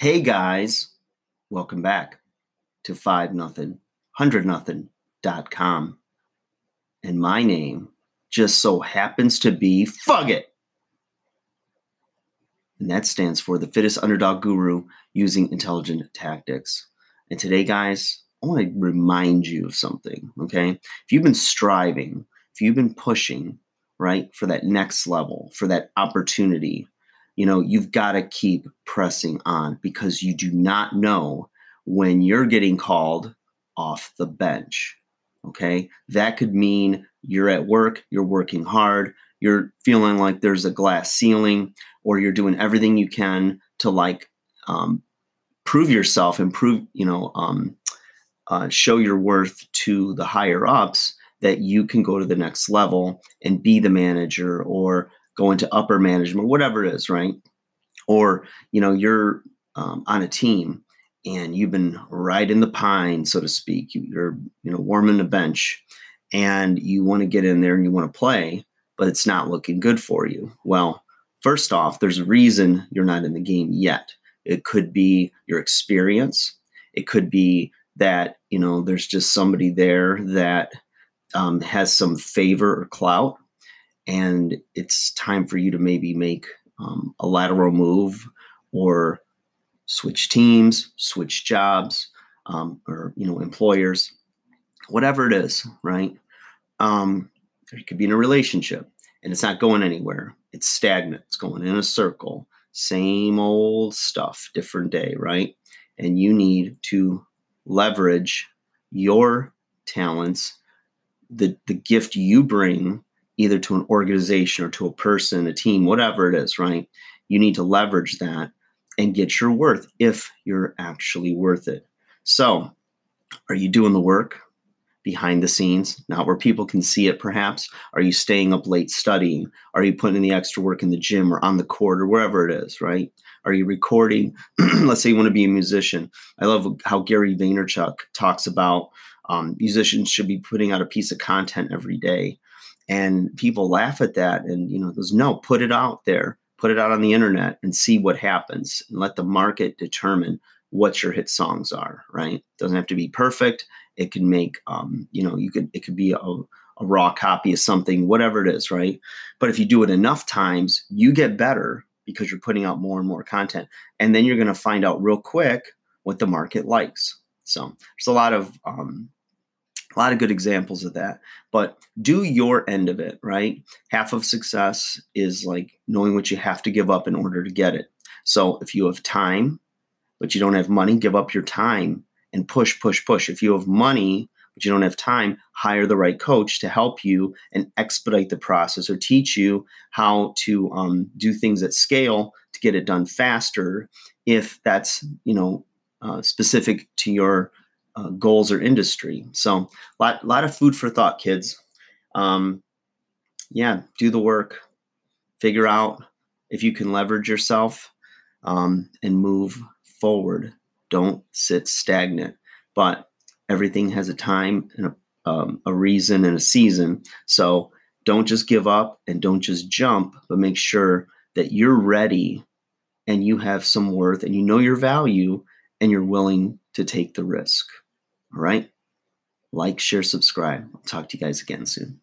Hey guys, welcome back to 5 nothing, 100 nothing.com. And my name just so happens to be Fug It. And that stands for the fittest underdog guru using intelligent tactics. And today, guys, I want to remind you of something, okay? If you've been striving, if you've been pushing, right, for that next level, for that opportunity, you know, you've got to keep pressing on because you do not know when you're getting called off the bench. Okay. That could mean you're at work, you're working hard, you're feeling like there's a glass ceiling, or you're doing everything you can to like um, prove yourself, and prove, you know, um, uh, show your worth to the higher ups that you can go to the next level and be the manager or go into upper management, whatever it is, right? Or, you know, you're um, on a team and you've been right in the pine, so to speak. You're, you know, warming the bench and you want to get in there and you want to play, but it's not looking good for you. Well, first off, there's a reason you're not in the game yet. It could be your experience. It could be that, you know, there's just somebody there that um, has some favor or clout, and it's time for you to maybe make um, a lateral move or switch teams, switch jobs, um, or you know employers, whatever it is, right? Um, you could be in a relationship and it's not going anywhere. It's stagnant. It's going in a circle. Same old stuff, different day, right? And you need to leverage your talents, the the gift you bring either to an organization or to a person, a team, whatever it is, right? You need to leverage that and get your worth if you're actually worth it. So, are you doing the work behind the scenes, not where people can see it perhaps? Are you staying up late studying? Are you putting in the extra work in the gym or on the court or wherever it is, right? Are you recording? Let's say you want to be a musician. I love how Gary Vaynerchuk talks about um, musicians should be putting out a piece of content every day. And people laugh at that and, you know, goes, no, put it out there. Put it out on the internet and see what happens and let the market determine what your hit songs are right? Doesn't have to be perfect. It can make um, you know you could it could be a, a raw copy of something whatever it is right? But if you do it enough times you get better because you're putting out more and more content. And then you're going to find out real quick what the market likes. So there's a lot of um, a lot of good examples of that. But do your end of it right? Half of success is like knowing what you have to give up in order to get it. So if you have time but you don't have money give up your time and push push push. If you have money but you don't have time hire the right coach to help you and expedite the process or teach you how to um, do things at scale to get it done faster if that's you know uh, specific to your uh, goals or industry. So, a lot, lot of food for thought, kids. Um, yeah, do the work, figure out if you can leverage yourself um, and move forward. Don't sit stagnant. But everything has a time and a, um, a reason and a season. So, don't just give up and don't just jump, but make sure that you're ready and you have some worth and you know your value and you're willing to take the risk. All right. Like, share, subscribe. I'll talk to you guys again soon.